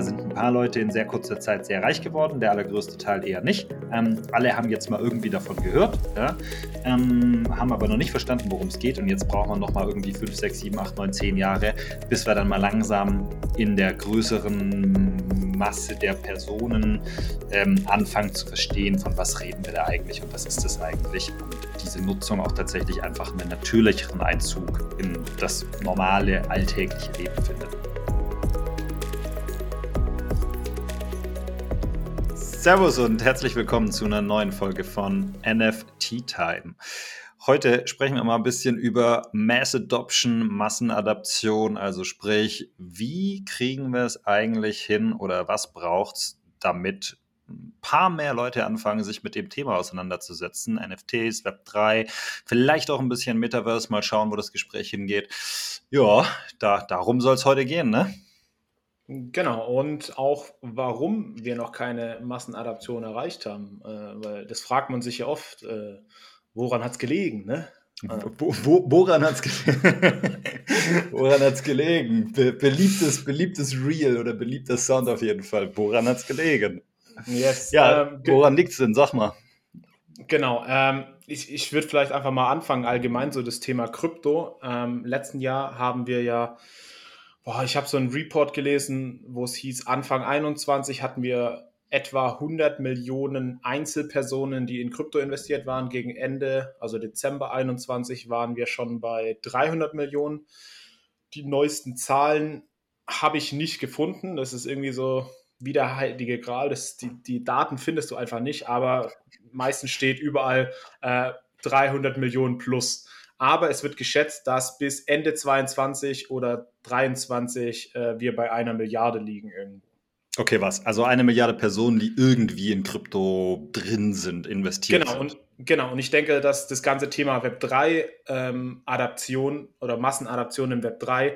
Da sind ein paar Leute in sehr kurzer Zeit sehr reich geworden, der allergrößte Teil eher nicht. Ähm, alle haben jetzt mal irgendwie davon gehört, ja? ähm, haben aber noch nicht verstanden, worum es geht. Und jetzt brauchen wir noch mal irgendwie 5, 6, 7, 8, 9, 10 Jahre, bis wir dann mal langsam in der größeren Masse der Personen ähm, anfangen zu verstehen, von was reden wir da eigentlich und was ist das eigentlich. Und diese Nutzung auch tatsächlich einfach einen natürlicheren Einzug in das normale, alltägliche Leben findet. Servus und herzlich willkommen zu einer neuen Folge von NFT Time. Heute sprechen wir mal ein bisschen über Mass Adoption, Massenadaption, also sprich, wie kriegen wir es eigentlich hin oder was braucht es, damit ein paar mehr Leute anfangen, sich mit dem Thema auseinanderzusetzen. NFTs, Web3, vielleicht auch ein bisschen Metaverse, mal schauen, wo das Gespräch hingeht. Ja, da, darum soll es heute gehen, ne? Genau, und auch warum wir noch keine Massenadaption erreicht haben. Äh, weil das fragt man sich ja oft, äh, woran hat es gelegen, ne? Wo, wo, woran hat es gelegen? woran hat's gelegen? Be beliebtes, beliebtes Reel oder beliebter Sound auf jeden Fall. Woran hat es gelegen? Yes. Ja, ähm, woran liegt es denn? Sag mal. Genau. Ähm, ich ich würde vielleicht einfach mal anfangen, allgemein so das Thema Krypto. Ähm, letzten Jahr haben wir ja, boah, ich habe so einen Report gelesen, wo es hieß, Anfang 21 hatten wir etwa 100 Millionen Einzelpersonen, die in Krypto investiert waren. Gegen Ende, also Dezember 21, waren wir schon bei 300 Millionen. Die neuesten Zahlen habe ich nicht gefunden. Das ist irgendwie so wie der heilige Gral. Das, die, die Daten findest du einfach nicht, aber meistens steht überall äh, 300 Millionen plus. Aber es wird geschätzt, dass bis Ende 22 oder 23 äh, wir bei einer Milliarde liegen irgendwo. Okay, was? Also eine Milliarde Personen, die irgendwie in Krypto drin sind, investiert genau, sind. Und, genau, und ich denke, dass das ganze Thema Web 3 ähm, oder Massenadaption im Web 3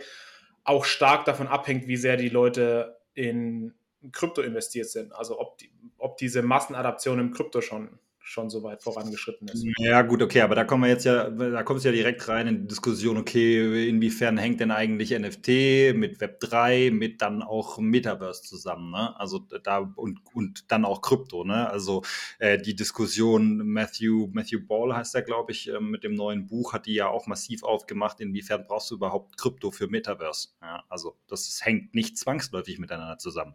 auch stark davon abhängt, wie sehr die Leute in Krypto investiert sind. Also ob, die, ob diese Massenadaption im Krypto schon, schon so weit vorangeschritten ist. Ja, gut, okay, aber da kommen wir jetzt ja, da kommt es ja direkt rein in die Diskussion, okay, inwiefern hängt denn eigentlich NFT mit Web3, mit dann auch Metaverse zusammen, ne? Also da und, und dann auch Krypto, ne? Also äh, die Diskussion, Matthew, Matthew Ball heißt er, glaube ich, äh, mit dem neuen Buch, hat die ja auch massiv aufgemacht, inwiefern brauchst du überhaupt Krypto für Metaverse? Ja, also das hängt nicht zwangsläufig miteinander zusammen.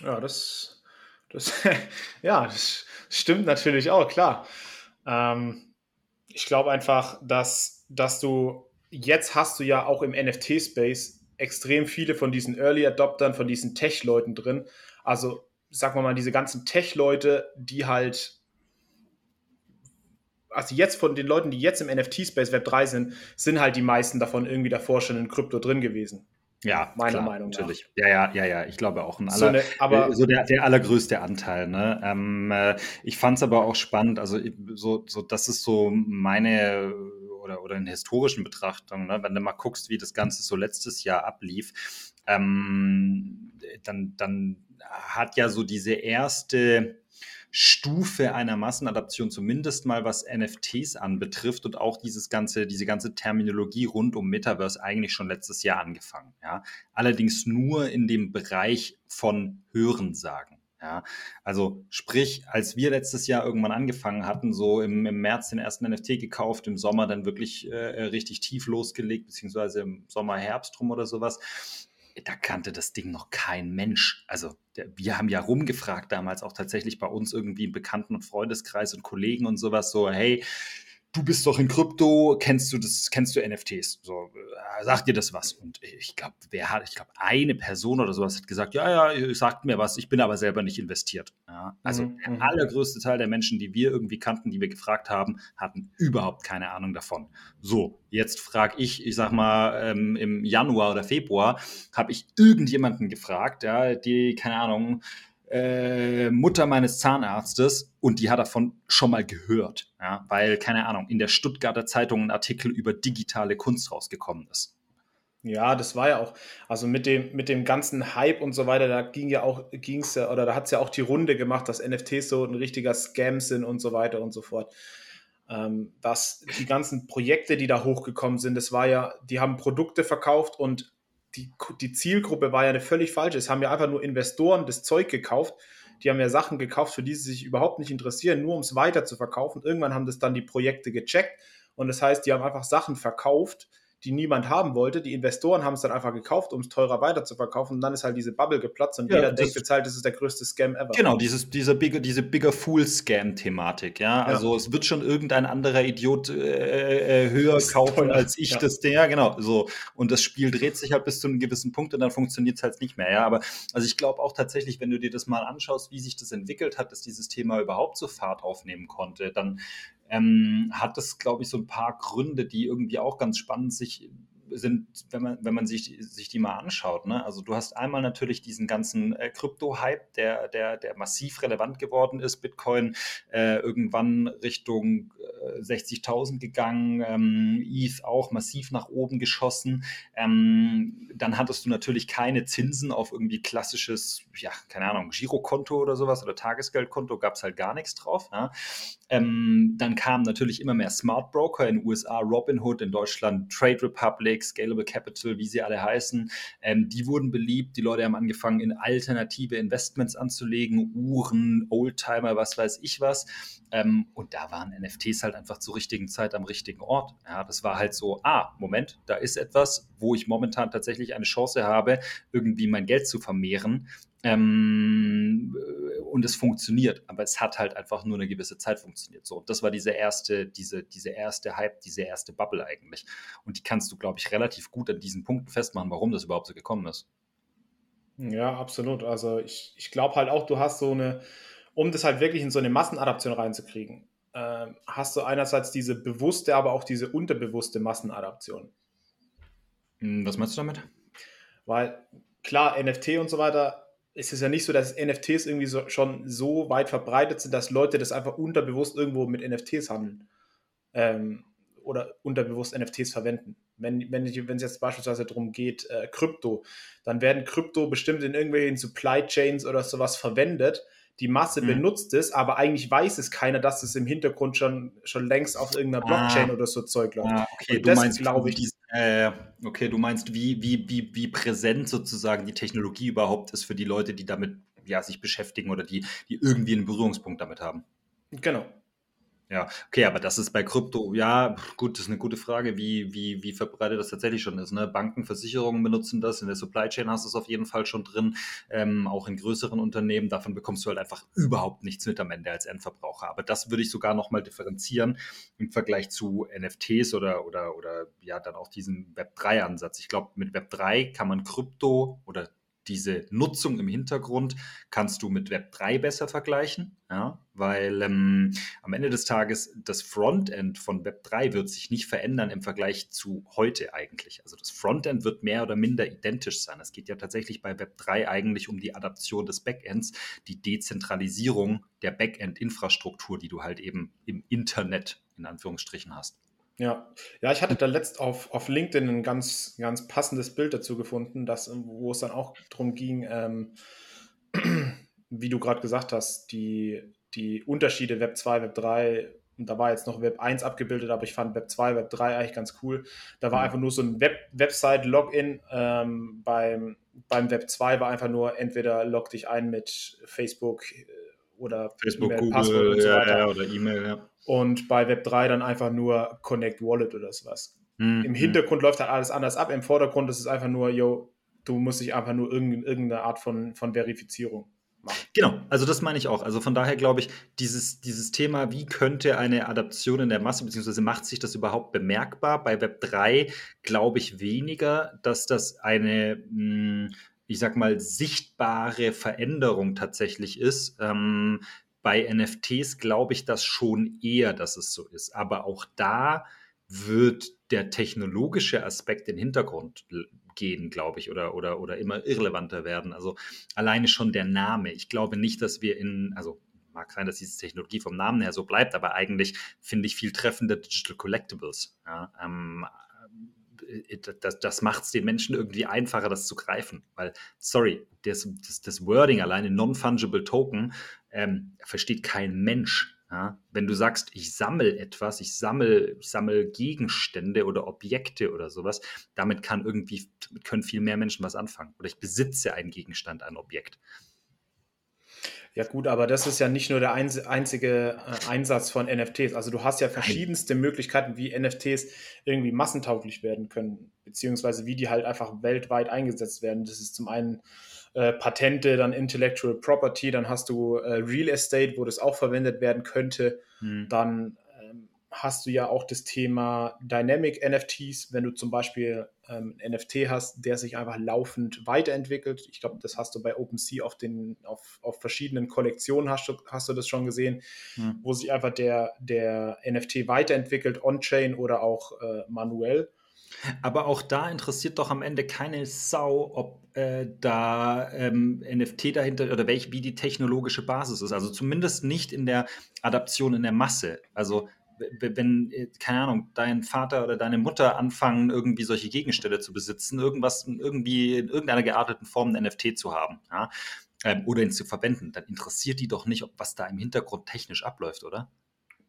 Ja, das, das, ja, das stimmt natürlich auch, klar. Ähm, ich glaube einfach, dass, dass du jetzt hast du ja auch im NFT-Space extrem viele von diesen Early Adoptern, von diesen Tech-Leuten drin. Also, sagen wir mal, diese ganzen Tech-Leute, die halt also jetzt von den Leuten, die jetzt im NFT-Space Web 3 sind, sind halt die meisten davon irgendwie davor schon in Krypto drin gewesen. Ja, meiner klar, Meinung nach. Natürlich. Ja, ja, ja, ja. Ich glaube auch ein aller, so, eine, aber, äh, so der, der allergrößte Anteil. Ne? Ähm, äh, ich fand es aber auch spannend. Also so, so, das ist so meine oder, oder in historischen Betrachtungen, ne? wenn du mal guckst, wie das Ganze so letztes Jahr ablief, ähm, dann, dann hat ja so diese erste Stufe einer Massenadaption, zumindest mal was NFTs anbetrifft und auch dieses ganze, diese ganze Terminologie rund um Metaverse eigentlich schon letztes Jahr angefangen. Ja. Allerdings nur in dem Bereich von Hörensagen. Ja, also sprich, als wir letztes Jahr irgendwann angefangen hatten, so im, im März den ersten NFT gekauft, im Sommer dann wirklich äh, richtig tief losgelegt, beziehungsweise im Sommer, Herbst rum oder sowas, da kannte das Ding noch kein Mensch. Also der, wir haben ja rumgefragt damals auch tatsächlich bei uns irgendwie im Bekannten- und Freundeskreis und Kollegen und sowas so, hey, du bist doch in Krypto, kennst du das, kennst du NFTs? So, äh, sagt dir das was? Und ich glaube, wer hat, ich glaube, eine Person oder sowas hat gesagt, ja, ja, sagt mir was, ich bin aber selber nicht investiert. Ja, also mhm. der mhm. allergrößte Teil der Menschen, die wir irgendwie kannten, die wir gefragt haben, hatten überhaupt keine Ahnung davon. So, jetzt frage ich, ich sag mal, ähm, im Januar oder Februar habe ich irgendjemanden gefragt, ja, die, keine Ahnung, äh, Mutter meines Zahnarztes und die hat davon schon mal gehört, ja, weil, keine Ahnung, in der Stuttgarter Zeitung ein Artikel über digitale Kunst rausgekommen ist. Ja, das war ja auch, also mit dem, mit dem ganzen Hype und so weiter, da ging ja auch, ging's ja, oder da hat es ja auch die Runde gemacht, dass NFTs so ein richtiger Scam sind und so weiter und so fort. Ähm, dass die ganzen Projekte, die da hochgekommen sind, das war ja, die haben Produkte verkauft und die, die Zielgruppe war ja eine völlig falsche. Es haben ja einfach nur Investoren das Zeug gekauft. Die haben ja Sachen gekauft, für die sie sich überhaupt nicht interessieren, nur um es weiter zu verkaufen. Irgendwann haben das dann die Projekte gecheckt. Und das heißt, die haben einfach Sachen verkauft, die niemand haben wollte. Die Investoren haben es dann einfach gekauft, um es teurer weiterzuverkaufen. Und dann ist halt diese Bubble geplatzt und ja, jeder denkt jetzt halt, das ist der größte Scam ever. Genau, dieses, diese, bigger, diese Bigger Fool-Scam-Thematik. Ja? ja? Also es wird schon irgendein anderer Idiot äh, äh höher kaufen teuer. als ich ja. das. Ja, genau. So. Und das Spiel dreht sich halt bis zu einem gewissen Punkt und dann funktioniert es halt nicht mehr. Ja? Aber also ich glaube auch tatsächlich, wenn du dir das mal anschaust, wie sich das entwickelt hat, dass dieses Thema überhaupt so Fahrt aufnehmen konnte, dann ähm, hat es, glaube ich, so ein paar Gründe, die irgendwie auch ganz spannend sich sind, wenn man, wenn man sich, sich die mal anschaut. Ne? Also du hast einmal natürlich diesen ganzen äh, Krypto-Hype, der, der, der massiv relevant geworden ist. Bitcoin äh, irgendwann Richtung äh, 60.000 gegangen, ähm, ETH auch massiv nach oben geschossen. Ähm, dann hattest du natürlich keine Zinsen auf irgendwie klassisches, ja, keine Ahnung, Girokonto oder sowas oder Tagesgeldkonto, gab es halt gar nichts drauf. Ja? Ähm, dann kamen natürlich immer mehr Smart Broker in den USA, Robinhood, in Deutschland Trade Republic, Scalable Capital, wie sie alle heißen. Ähm, die wurden beliebt. Die Leute haben angefangen, in alternative Investments anzulegen, Uhren, Oldtimer, was weiß ich was. Ähm, und da waren NFTs halt einfach zur richtigen Zeit am richtigen Ort. Ja, das war halt so, ah, Moment, da ist etwas, wo ich momentan tatsächlich eine Chance habe, irgendwie mein Geld zu vermehren. Ähm, und es funktioniert, aber es hat halt einfach nur eine gewisse Zeit funktioniert. So, und das war diese erste, diese, diese erste Hype, diese erste Bubble eigentlich. Und die kannst du, glaube ich, relativ gut an diesen Punkten festmachen, warum das überhaupt so gekommen ist. Ja, absolut. Also ich, ich glaube halt auch, du hast so eine, um das halt wirklich in so eine Massenadaption reinzukriegen, äh, hast du einerseits diese bewusste, aber auch diese unterbewusste Massenadaption. Hm, was meinst du damit? Weil klar, NFT und so weiter ist es ja nicht so, dass NFTs irgendwie so, schon so weit verbreitet sind, dass Leute das einfach unterbewusst irgendwo mit NFTs handeln ähm, oder unterbewusst NFTs verwenden. Wenn, wenn, wenn es jetzt beispielsweise darum geht, äh, Krypto, dann werden Krypto bestimmt in irgendwelchen Supply Chains oder sowas verwendet, die Masse mhm. benutzt es, aber eigentlich weiß es keiner, dass es im Hintergrund schon, schon längst auf irgendeiner Blockchain ah. oder so Zeug läuft. Ah, okay, Und du meinst, glaube ich. Dies, äh, okay, du meinst, wie, wie, wie, wie präsent sozusagen die Technologie überhaupt ist für die Leute, die damit ja, sich beschäftigen oder die, die irgendwie einen Berührungspunkt damit haben. Genau. Ja, okay, aber das ist bei Krypto, ja, gut, das ist eine gute Frage, wie, wie, wie verbreitet das tatsächlich schon ist. Ne? Banken, Versicherungen benutzen das, in der Supply Chain hast du es auf jeden Fall schon drin, ähm, auch in größeren Unternehmen, davon bekommst du halt einfach überhaupt nichts mit am Ende als Endverbraucher. Aber das würde ich sogar nochmal differenzieren im Vergleich zu NFTs oder, oder, oder ja, dann auch diesen Web3-Ansatz. Ich glaube, mit Web3 kann man Krypto oder diese Nutzung im Hintergrund kannst du mit Web 3 besser vergleichen, ja, weil ähm, am Ende des Tages das Frontend von Web 3 wird sich nicht verändern im Vergleich zu heute eigentlich. Also das Frontend wird mehr oder minder identisch sein. Es geht ja tatsächlich bei Web 3 eigentlich um die Adaption des Backends, die Dezentralisierung der Backend-Infrastruktur, die du halt eben im Internet in Anführungsstrichen hast. Ja, ja, ich hatte da letzt auf, auf LinkedIn ein ganz, ganz passendes Bild dazu gefunden, das, wo es dann auch darum ging, ähm, wie du gerade gesagt hast, die, die Unterschiede Web 2, Web 3, und da war jetzt noch Web 1 abgebildet, aber ich fand Web 2, Web 3 eigentlich ganz cool. Da war mhm. einfach nur so ein Web Website-Login. Ähm, beim, beim Web 2 war einfach nur entweder log dich ein mit Facebook äh, oder Facebook, e Google, Passwort und so weiter. Ja, oder E-Mail, ja und bei Web3 dann einfach nur Connect Wallet oder sowas. Mhm. Im Hintergrund läuft halt alles anders ab, im Vordergrund ist es einfach nur, yo, du musst dich einfach nur irgendeine Art von, von Verifizierung machen. Genau, also das meine ich auch. Also von daher glaube ich, dieses, dieses Thema, wie könnte eine Adaption in der Masse, beziehungsweise macht sich das überhaupt bemerkbar? Bei Web 3 glaube ich weniger, dass das eine hm, ich sag mal, sichtbare Veränderung tatsächlich ist. Ähm, bei NFTs glaube ich das schon eher, dass es so ist. Aber auch da wird der technologische Aspekt in den Hintergrund gehen, glaube ich, oder, oder, oder immer irrelevanter werden. Also alleine schon der Name. Ich glaube nicht, dass wir in, also mag sein, dass diese Technologie vom Namen her so bleibt, aber eigentlich finde ich viel treffender Digital Collectibles. Ja, ähm, äh, das, das macht es den Menschen irgendwie einfacher, das zu greifen. Weil, sorry, das, das, das Wording alleine Non-Fungible Token ähm, versteht kein Mensch. Ja? Wenn du sagst, ich sammle etwas, ich sammle, ich sammle Gegenstände oder Objekte oder sowas, damit kann irgendwie, können viel mehr Menschen was anfangen. Oder ich besitze einen Gegenstand, ein Objekt. Ja gut, aber das ist ja nicht nur der einzige äh, Einsatz von NFTs. Also du hast ja verschiedenste Möglichkeiten, wie NFTs irgendwie massentauglich werden können, beziehungsweise wie die halt einfach weltweit eingesetzt werden. Das ist zum einen äh, Patente, dann Intellectual Property, dann hast du äh, Real Estate, wo das auch verwendet werden könnte. Hm. Dann ähm, hast du ja auch das Thema Dynamic NFTs, wenn du zum Beispiel ähm, NFT hast, der sich einfach laufend weiterentwickelt. Ich glaube, das hast du bei OpenSea auf den, auf, auf verschiedenen Kollektionen hast du, hast du das schon gesehen, hm. wo sich einfach der, der NFT weiterentwickelt, on-chain oder auch äh, manuell. Aber auch da interessiert doch am Ende keine Sau, ob äh, da ähm, NFT dahinter oder welch, wie die technologische Basis ist. Also zumindest nicht in der Adaption in der Masse. Also wenn, äh, keine Ahnung, dein Vater oder deine Mutter anfangen, irgendwie solche Gegenstände zu besitzen, irgendwas, irgendwie in irgendeiner gearteten Form ein NFT zu haben, ja, ähm, oder ihn zu verwenden, dann interessiert die doch nicht, was da im Hintergrund technisch abläuft, oder?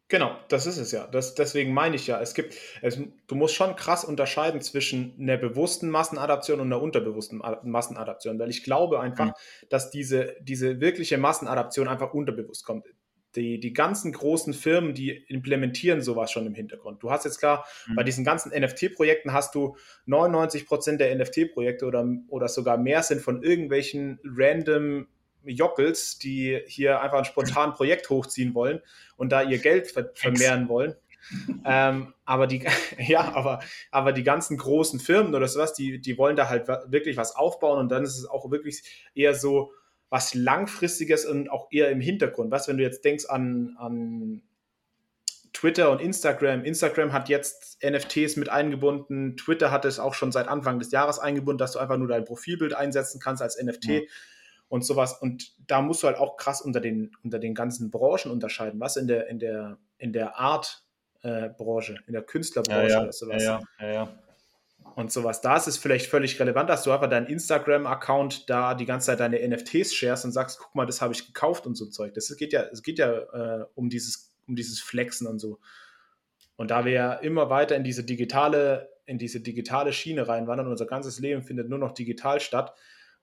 Genau, das ist es ja. Das, deswegen meine ich ja, es gibt, es, du musst schon krass unterscheiden zwischen einer bewussten Massenadaption und einer unterbewussten Massenadaption, weil ich glaube einfach, mhm. dass diese, diese wirkliche Massenadaption einfach unterbewusst kommt. Die, die ganzen großen Firmen, die implementieren sowas schon im Hintergrund. Du hast jetzt klar, mhm. bei diesen ganzen NFT-Projekten hast du 99 Prozent der NFT-Projekte oder, oder sogar mehr sind von irgendwelchen random Jockels, die hier einfach ein spontan Projekt hochziehen wollen und da ihr Geld ver vermehren wollen. ähm, aber die, ja, aber, aber die ganzen großen Firmen oder sowas, die, die wollen da halt wirklich was aufbauen und dann ist es auch wirklich eher so was Langfristiges und auch eher im Hintergrund. Was, wenn du jetzt denkst an, an Twitter und Instagram. Instagram hat jetzt NFTs mit eingebunden. Twitter hat es auch schon seit Anfang des Jahres eingebunden, dass du einfach nur dein Profilbild einsetzen kannst als NFT. Ja und sowas. Und da musst du halt auch krass unter den, unter den ganzen Branchen unterscheiden. Was in der, in der, in der Art-Branche, äh, in der Künstlerbranche ja, ja, oder sowas. Ja, ja, ja, Und sowas. Da ist es vielleicht völlig relevant, dass du einfach deinen Instagram-Account da die ganze Zeit deine NFTs shares und sagst, guck mal, das habe ich gekauft und so Zeug. Das geht ja, es geht ja äh, um dieses, um dieses Flexen und so. Und da wir ja immer weiter in diese digitale, in diese digitale Schiene reinwandern, unser ganzes Leben findet nur noch digital statt,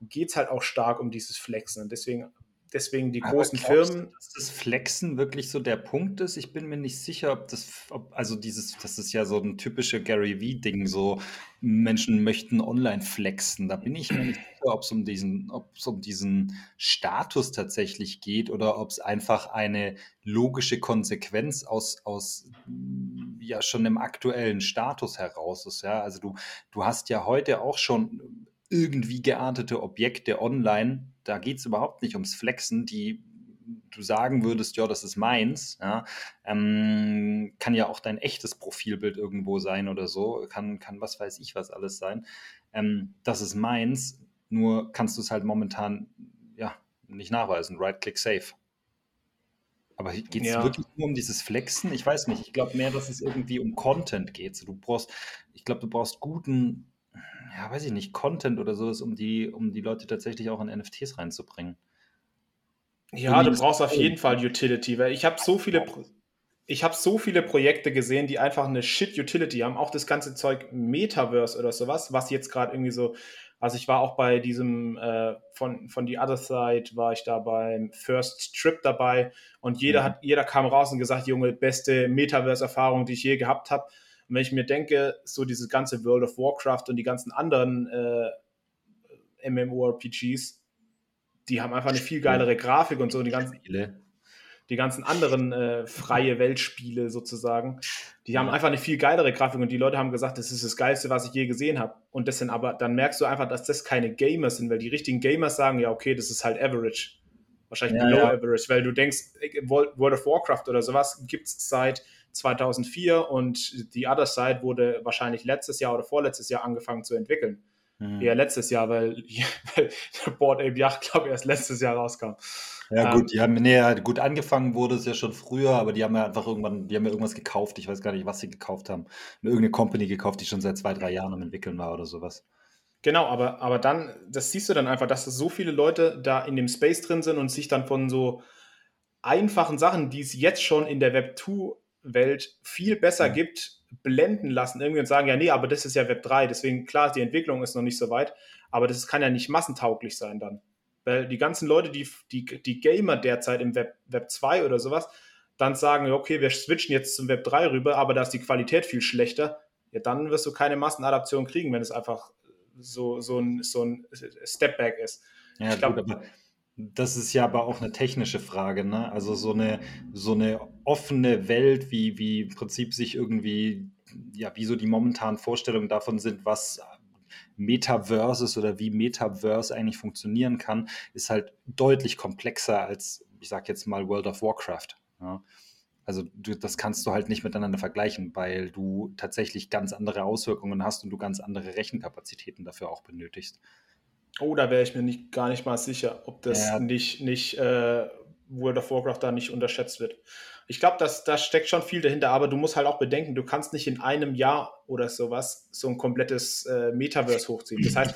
geht es halt auch stark um dieses Flexen. Und deswegen, deswegen die Aber großen Firmen. Du, dass das Flexen wirklich so der Punkt ist? Ich bin mir nicht sicher, ob das, ob, also dieses, das ist ja so ein typischer Gary Vee-Ding, so Menschen möchten online flexen. Da bin ich mir nicht sicher, ob es um diesen, ob es um diesen Status tatsächlich geht oder ob es einfach eine logische Konsequenz aus, aus ja schon im aktuellen Status heraus ist. Ja, also du, du hast ja heute auch schon irgendwie geartete Objekte online, da geht es überhaupt nicht ums Flexen, die du sagen würdest, ja, das ist meins, ja, ähm, kann ja auch dein echtes Profilbild irgendwo sein oder so, kann, kann was weiß ich was alles sein. Ähm, das ist meins, nur kannst du es halt momentan ja nicht nachweisen. Right-Click Safe. Aber geht es ja. wirklich nur um dieses Flexen? Ich weiß nicht. Ich glaube mehr, dass es irgendwie um Content geht. Du brauchst, ich glaube, du brauchst guten ja, weiß ich nicht, Content oder sowas, um die, um die Leute tatsächlich auch in NFTs reinzubringen. Ja, du brauchst auf jeden Fall Utility, weil ich habe so viele, ich habe so viele Projekte gesehen, die einfach eine Shit-Utility haben. Auch das ganze Zeug Metaverse oder sowas, was jetzt gerade irgendwie so. Also ich war auch bei diesem äh, von, von The Other Side, war ich da beim First Trip dabei und jeder mhm. hat, jeder kam raus und gesagt, Junge, beste Metaverse-Erfahrung, die ich je gehabt habe. Und wenn ich mir denke, so dieses ganze World of Warcraft und die ganzen anderen äh, MMORPGs, die haben einfach eine viel geilere Grafik und so. Und die ganzen, die ganzen anderen äh, freie Weltspiele sozusagen, die haben einfach eine viel geilere Grafik und die Leute haben gesagt, das ist das Geilste, was ich je gesehen habe. Und das sind aber, dann merkst du einfach, dass das keine Gamers sind, weil die richtigen Gamers sagen, ja, okay, das ist halt Average. Wahrscheinlich ja, below ja. Average, weil du denkst, World of Warcraft oder sowas gibt es seit 2004 und The Other Side wurde wahrscheinlich letztes Jahr oder vorletztes Jahr angefangen zu entwickeln. Mhm. Eher letztes Jahr, weil, weil der Board Ape Yacht, glaube ich, erst letztes Jahr rauskam. Ja, gut, die haben, nee, gut angefangen wurde es ja schon früher, aber die haben ja einfach irgendwann, die haben ja irgendwas gekauft. Ich weiß gar nicht, was sie gekauft haben. Irgendeine Company gekauft, die schon seit zwei, drei Jahren am entwickeln war oder sowas. Genau, aber, aber dann, das siehst du dann einfach, dass so viele Leute da in dem Space drin sind und sich dann von so einfachen Sachen, die es jetzt schon in der Web 2-Welt viel besser mhm. gibt, blenden lassen irgendwie und sagen, ja, nee, aber das ist ja Web 3, deswegen klar, die Entwicklung ist noch nicht so weit, aber das kann ja nicht massentauglich sein dann. Weil die ganzen Leute, die, die, die Gamer derzeit im Web, Web 2 oder sowas, dann sagen, okay, wir switchen jetzt zum Web 3 rüber, aber da ist die Qualität viel schlechter, ja, dann wirst du keine Massenadaption kriegen, wenn es einfach so, so ein, so ein Stepback ist. Ja, ich glaube, das ist ja aber auch eine technische Frage, ne? Also so eine, so eine offene Welt, wie, wie im Prinzip sich irgendwie, ja, wie so die momentanen Vorstellungen davon sind, was Metaverse ist oder wie Metaverse eigentlich funktionieren kann, ist halt deutlich komplexer als, ich sag jetzt mal, World of Warcraft. Ja? Also du, das kannst du halt nicht miteinander vergleichen, weil du tatsächlich ganz andere Auswirkungen hast und du ganz andere Rechenkapazitäten dafür auch benötigst. Oh, da wäre ich mir nicht, gar nicht mal sicher, ob das ja. nicht, nicht äh, World of Warcraft da nicht unterschätzt wird. Ich glaube, da steckt schon viel dahinter, aber du musst halt auch bedenken, du kannst nicht in einem Jahr oder sowas so ein komplettes äh, Metaverse hochziehen. Das heißt,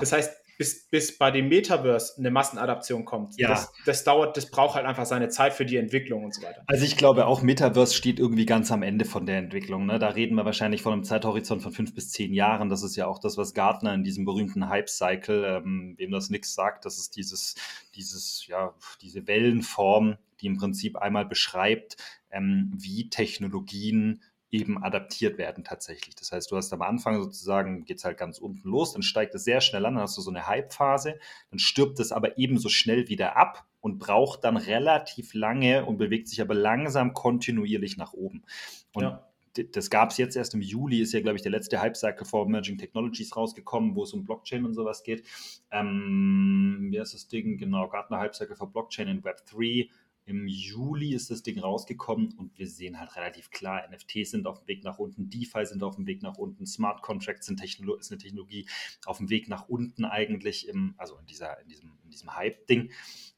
das heißt, bis, bis bei dem Metaverse eine Massenadaption kommt. Ja. Das, das, dauert, das braucht halt einfach seine Zeit für die Entwicklung und so weiter. Also ich glaube auch Metaverse steht irgendwie ganz am Ende von der Entwicklung. Ne? Da reden wir wahrscheinlich von einem Zeithorizont von fünf bis zehn Jahren. Das ist ja auch das, was Gartner in diesem berühmten Hype-Cycle, ähm, wem das nichts sagt, das ist dieses, dieses, ja, diese Wellenform, die im Prinzip einmal beschreibt, ähm, wie Technologien eben adaptiert werden tatsächlich. Das heißt, du hast am Anfang sozusagen, geht es halt ganz unten los, dann steigt es sehr schnell an, dann hast du so eine Hype-Phase, dann stirbt es aber ebenso schnell wieder ab und braucht dann relativ lange und bewegt sich aber langsam kontinuierlich nach oben. Und ja. das gab es jetzt erst im Juli, ist ja, glaube ich, der letzte Hype-Cycle for Emerging Technologies rausgekommen, wo es um Blockchain und sowas geht. Ähm, wie heißt das Ding? Genau, Gartner Hype-Cycle for Blockchain in Web 3 im Juli ist das Ding rausgekommen und wir sehen halt relativ klar, NFTs sind auf dem Weg nach unten, DeFi sind auf dem Weg nach unten, Smart Contracts sind Technolo ist eine Technologie auf dem Weg nach unten eigentlich, im, also in, dieser, in diesem, in diesem Hype-Ding.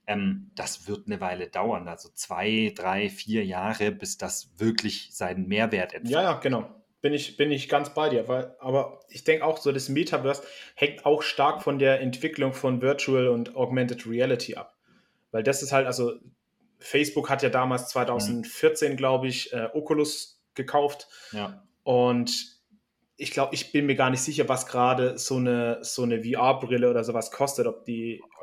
Ähm, das wird eine Weile dauern, also zwei, drei, vier Jahre, bis das wirklich seinen Mehrwert entfaltet. Ja, ja, genau. Bin ich, bin ich ganz bei dir. Weil, aber ich denke auch so, das Metaverse hängt auch stark von der Entwicklung von Virtual und Augmented Reality ab. Weil das ist halt, also Facebook hat ja damals 2014, mhm. glaube ich, äh, Oculus gekauft. Ja. Und ich glaube, ich bin mir gar nicht sicher, was gerade so eine, so eine VR-Brille oder sowas kostet, ob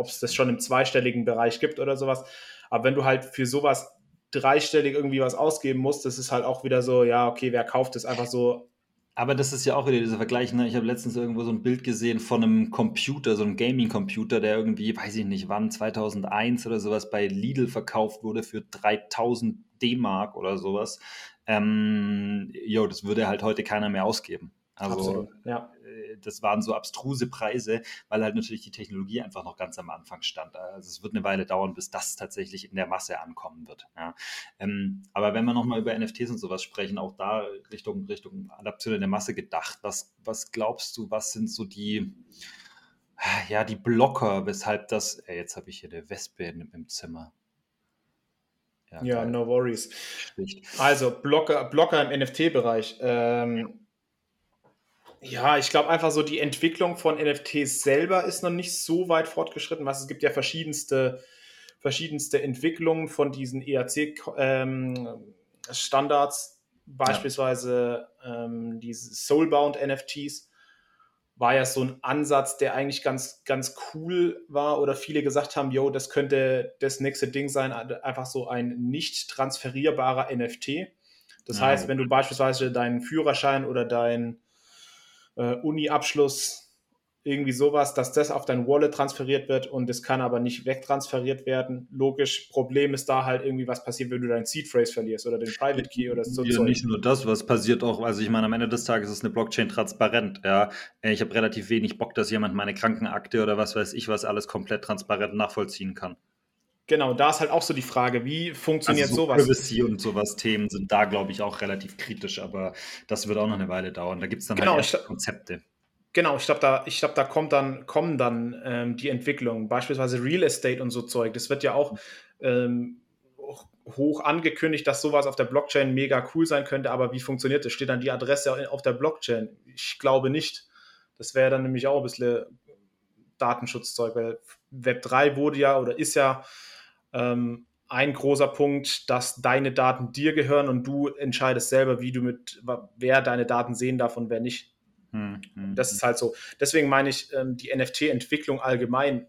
es das schon im zweistelligen Bereich gibt oder sowas. Aber wenn du halt für sowas dreistellig irgendwie was ausgeben musst, das ist halt auch wieder so, ja, okay, wer kauft das einfach so aber das ist ja auch wieder dieser Vergleich. Ne? Ich habe letztens irgendwo so ein Bild gesehen von einem Computer, so einem Gaming-Computer, der irgendwie, weiß ich nicht wann, 2001 oder sowas bei Lidl verkauft wurde für 3000 D-Mark oder sowas. Ähm, jo, das würde halt heute keiner mehr ausgeben. Also, Absolut, ja das waren so abstruse Preise, weil halt natürlich die Technologie einfach noch ganz am Anfang stand. Also es wird eine Weile dauern, bis das tatsächlich in der Masse ankommen wird. Ja. Ähm, aber wenn wir nochmal über NFTs und sowas sprechen, auch da Richtung, Richtung Adaption in der Masse gedacht, was, was glaubst du, was sind so die, ja, die Blocker, weshalb das, ey, jetzt habe ich hier eine Wespe im, im Zimmer. Ja, ja no worries. Also Blocker, Blocker im NFT-Bereich. Ähm, ja, ich glaube einfach so, die Entwicklung von NFTs selber ist noch nicht so weit fortgeschritten. Was es gibt ja verschiedenste, verschiedenste Entwicklungen von diesen ERC-Standards, ähm, beispielsweise ja. ähm, diese Soulbound NFTs war ja so ein Ansatz, der eigentlich ganz, ganz cool war oder viele gesagt haben, yo, das könnte das nächste Ding sein, einfach so ein nicht transferierbarer NFT. Das ja. heißt, wenn du beispielsweise deinen Führerschein oder dein äh, Uni-Abschluss, irgendwie sowas, dass das auf dein Wallet transferiert wird und es kann aber nicht wegtransferiert werden. Logisch, Problem ist da halt irgendwie, was passiert, wenn du deinen Seed Phrase verlierst oder den Private Key oder so. Ja, nicht nur das, was passiert auch, also ich meine, am Ende des Tages ist eine Blockchain transparent, ja. Ich habe relativ wenig Bock, dass jemand meine Krankenakte oder was weiß ich was alles komplett transparent nachvollziehen kann. Genau, da ist halt auch so die Frage, wie funktioniert also so sowas? Privacy und sowas Themen sind da, glaube ich, auch relativ kritisch, aber das wird auch noch eine Weile dauern. Da gibt es dann genau, halt ich, Konzepte. Genau, ich glaube, da, glaub, da kommt dann, kommen dann ähm, die Entwicklungen, beispielsweise Real Estate und so Zeug. Das wird ja auch ähm, hoch angekündigt, dass sowas auf der Blockchain mega cool sein könnte, aber wie funktioniert das? Steht dann die Adresse auf der Blockchain? Ich glaube nicht. Das wäre dann nämlich auch ein bisschen Datenschutzzeug, weil Web 3 wurde ja oder ist ja ähm, ein großer Punkt, dass deine Daten dir gehören und du entscheidest selber, wie du mit, wer deine Daten sehen darf und wer nicht. Hm, hm, das ist hm. halt so. Deswegen meine ich, ähm, die NFT-Entwicklung allgemein,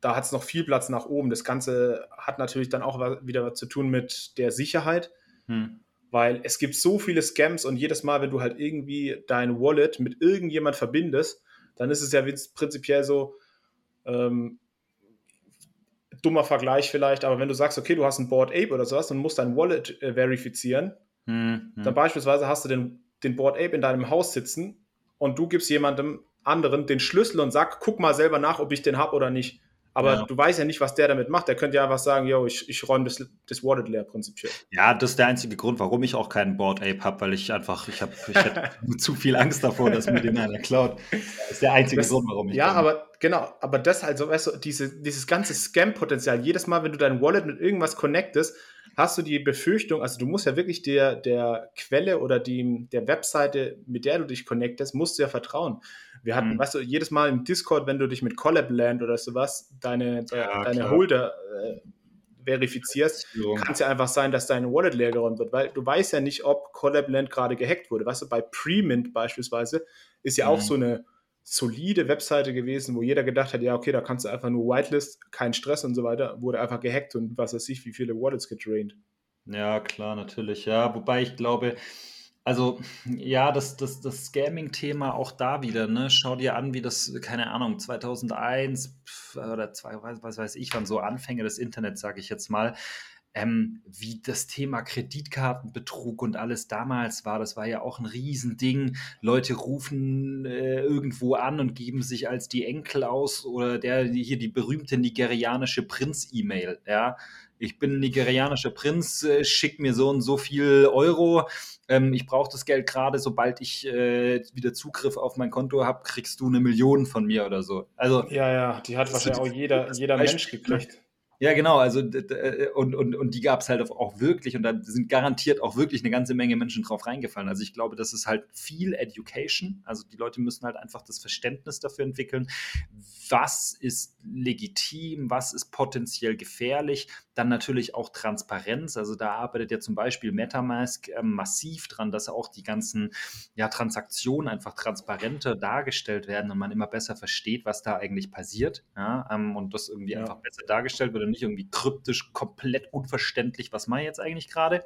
da hat es noch viel Platz nach oben. Das Ganze hat natürlich dann auch wieder was zu tun mit der Sicherheit, hm. weil es gibt so viele Scams und jedes Mal, wenn du halt irgendwie dein Wallet mit irgendjemand verbindest, dann ist es ja prinzipiell so, ähm, dummer Vergleich vielleicht, aber wenn du sagst, okay, du hast ein Board Ape oder sowas und musst dein Wallet äh, verifizieren, hm, hm. dann beispielsweise hast du den, den Board Ape in deinem Haus sitzen und du gibst jemandem anderen den Schlüssel und sag, guck mal selber nach, ob ich den habe oder nicht. Aber ja. du weißt ja nicht, was der damit macht. Der könnte ja einfach sagen, yo, ich, ich räume das, das Wallet leer prinzipiell. Ja, das ist der einzige Grund, warum ich auch keinen Board Ape habe, weil ich einfach, ich habe ich zu viel Angst davor, dass mir den einer klaut. Das ist der einzige das, Grund, warum ich. Ja, aber genau, aber das halt so, weißt du, diese, dieses ganze Scam-Potenzial, jedes Mal, wenn du dein Wallet mit irgendwas connectest, hast du die Befürchtung, also du musst ja wirklich der, der Quelle oder die, der Webseite, mit der du dich connectest, musst du ja vertrauen. Wir hatten, mhm. weißt du, jedes Mal im Discord, wenn du dich mit Collabland oder sowas, deine, ja, deine Holder äh, verifizierst, kann es ja einfach sein, dass dein Wallet leer geräumt wird, weil du weißt ja nicht, ob Collabland gerade gehackt wurde. Weißt du, bei Premint beispielsweise ist ja mhm. auch so eine solide Webseite gewesen, wo jeder gedacht hat, ja, okay, da kannst du einfach nur Whitelist, kein Stress und so weiter, wurde einfach gehackt und was weiß ich, wie viele Wallets gedraint. Ja, klar, natürlich, ja. Wobei ich glaube, also, ja, das, das, das Scamming-Thema auch da wieder, ne? Schau dir an, wie das, keine Ahnung, 2001 oder zwei, was weiß ich, wann so Anfänge des Internets, sage ich jetzt mal, ähm, wie das Thema Kreditkartenbetrug und alles damals war. Das war ja auch ein Riesending. Leute rufen äh, irgendwo an und geben sich als die Enkel aus oder der hier die berühmte nigerianische Prinz-E-Mail, ja ich bin nigerianischer Prinz, äh, schick mir so und so viel Euro. Ähm, ich brauche das Geld gerade, sobald ich äh, wieder Zugriff auf mein Konto habe, kriegst du eine Million von mir oder so. Also, ja, ja, die hat wahrscheinlich auch jeder, jeder Mensch gekriegt. Ja, genau, also äh, und, und, und die gab es halt auch wirklich und da sind garantiert auch wirklich eine ganze Menge Menschen drauf reingefallen. Also ich glaube, das ist halt viel Education. Also die Leute müssen halt einfach das Verständnis dafür entwickeln, was ist legitim, was ist potenziell gefährlich. Dann natürlich auch Transparenz. Also da arbeitet ja zum Beispiel Metamask äh, massiv dran, dass auch die ganzen ja, Transaktionen einfach transparenter dargestellt werden und man immer besser versteht, was da eigentlich passiert. Ja, ähm, und das irgendwie ja. einfach besser dargestellt wird nicht irgendwie kryptisch, komplett unverständlich, was mache ich jetzt eigentlich gerade.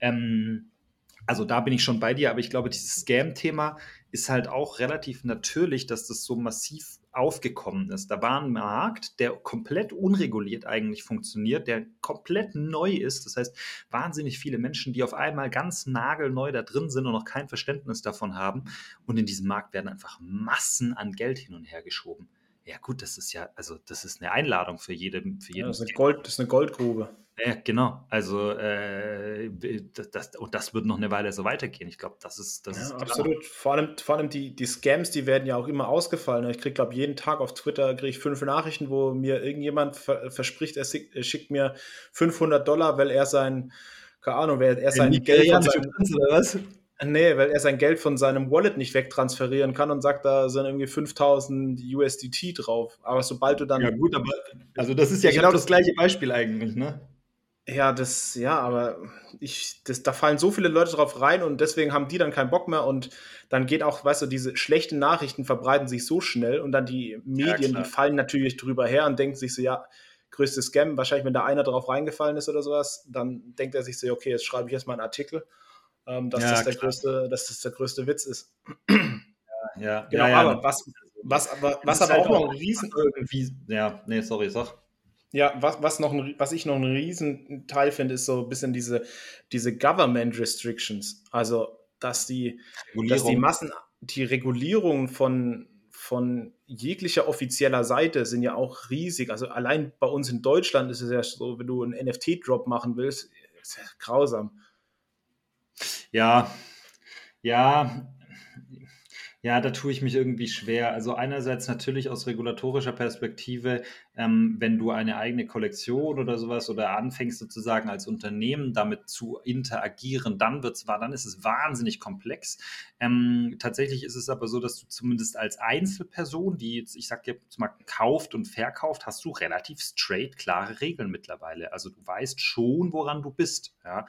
Ähm, also da bin ich schon bei dir, aber ich glaube, dieses Scam-Thema ist halt auch relativ natürlich, dass das so massiv aufgekommen ist. Da war ein Markt, der komplett unreguliert eigentlich funktioniert, der komplett neu ist. Das heißt, wahnsinnig viele Menschen, die auf einmal ganz nagelneu da drin sind und noch kein Verständnis davon haben. Und in diesem Markt werden einfach Massen an Geld hin und her geschoben. Ja, gut, das ist ja, also das ist eine Einladung für jeden. Für jeden ja, das, ist eine Gold, das ist eine Goldgrube. Ja, genau. Also äh, das, und das wird noch eine Weile so weitergehen. Ich glaube, das ist das. Ja, ist absolut. Vor allem, vor allem die, die Scams, die werden ja auch immer ausgefallen. Ich kriege, glaube jeden Tag auf Twitter kriege ich fünf Nachrichten, wo mir irgendjemand ver verspricht, er, schickt mir 500 Dollar, weil er sein, keine Ahnung, weil er sein Geld? Nee, weil er sein Geld von seinem Wallet nicht wegtransferieren kann und sagt, da sind irgendwie 5000 USDT drauf. Aber sobald du dann. Ja, gut, aber. Also, das ist ja genau das gleiche Beispiel eigentlich, ne? Ja, das, ja, aber ich, das, da fallen so viele Leute drauf rein und deswegen haben die dann keinen Bock mehr und dann geht auch, weißt du, diese schlechten Nachrichten verbreiten sich so schnell und dann die Medien, ja, die fallen natürlich drüber her und denken sich so, ja, größtes Scam, wahrscheinlich, wenn da einer drauf reingefallen ist oder sowas, dann denkt er sich so, okay, jetzt schreibe ich erstmal einen Artikel, ähm, dass, ja, das der größte, dass das der größte Witz ist. Ja, ja. Genau, ja, aber was, was, was, was aber halt auch noch ein Riesen... Irgendwie, ja, nee, sorry, sag. Ja, was, was, noch ein, was ich noch einen riesen Teil finde, ist so ein bisschen diese, diese Government Restrictions. Also, dass die, dass die Massen, die Regulierungen von, von jeglicher offizieller Seite sind ja auch riesig. Also allein bei uns in Deutschland ist es ja so, wenn du einen NFT-Drop machen willst, ist ja grausam. Ja, ja, ja, da tue ich mich irgendwie schwer. Also einerseits natürlich aus regulatorischer Perspektive ähm, wenn du eine eigene Kollektion oder sowas oder anfängst sozusagen als Unternehmen damit zu interagieren, dann wird's dann ist es wahnsinnig komplex. Ähm, tatsächlich ist es aber so, dass du zumindest als Einzelperson, die jetzt, ich sag jetzt mal, kauft und verkauft, hast du relativ straight klare Regeln mittlerweile. Also du weißt schon, woran du bist. Ja?